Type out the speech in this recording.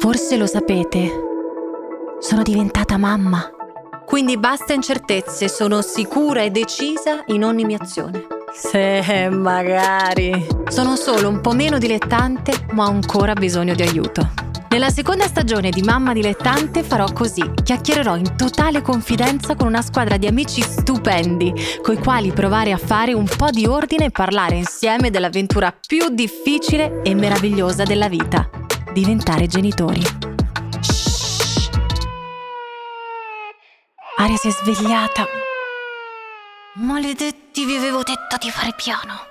Forse lo sapete. Sono diventata mamma. Quindi basta incertezze, sono sicura e decisa in ogni mia azione. Se magari. Sono solo un po' meno dilettante, ma ho ancora bisogno di aiuto. Nella seconda stagione di Mamma Dilettante farò così. Chiacchiererò in totale confidenza con una squadra di amici stupendi, coi quali provare a fare un po' di ordine e parlare insieme dell'avventura più difficile e meravigliosa della vita. Diventare genitori. Shh. Aria si è svegliata. Maledetti, vi avevo detto di fare piano.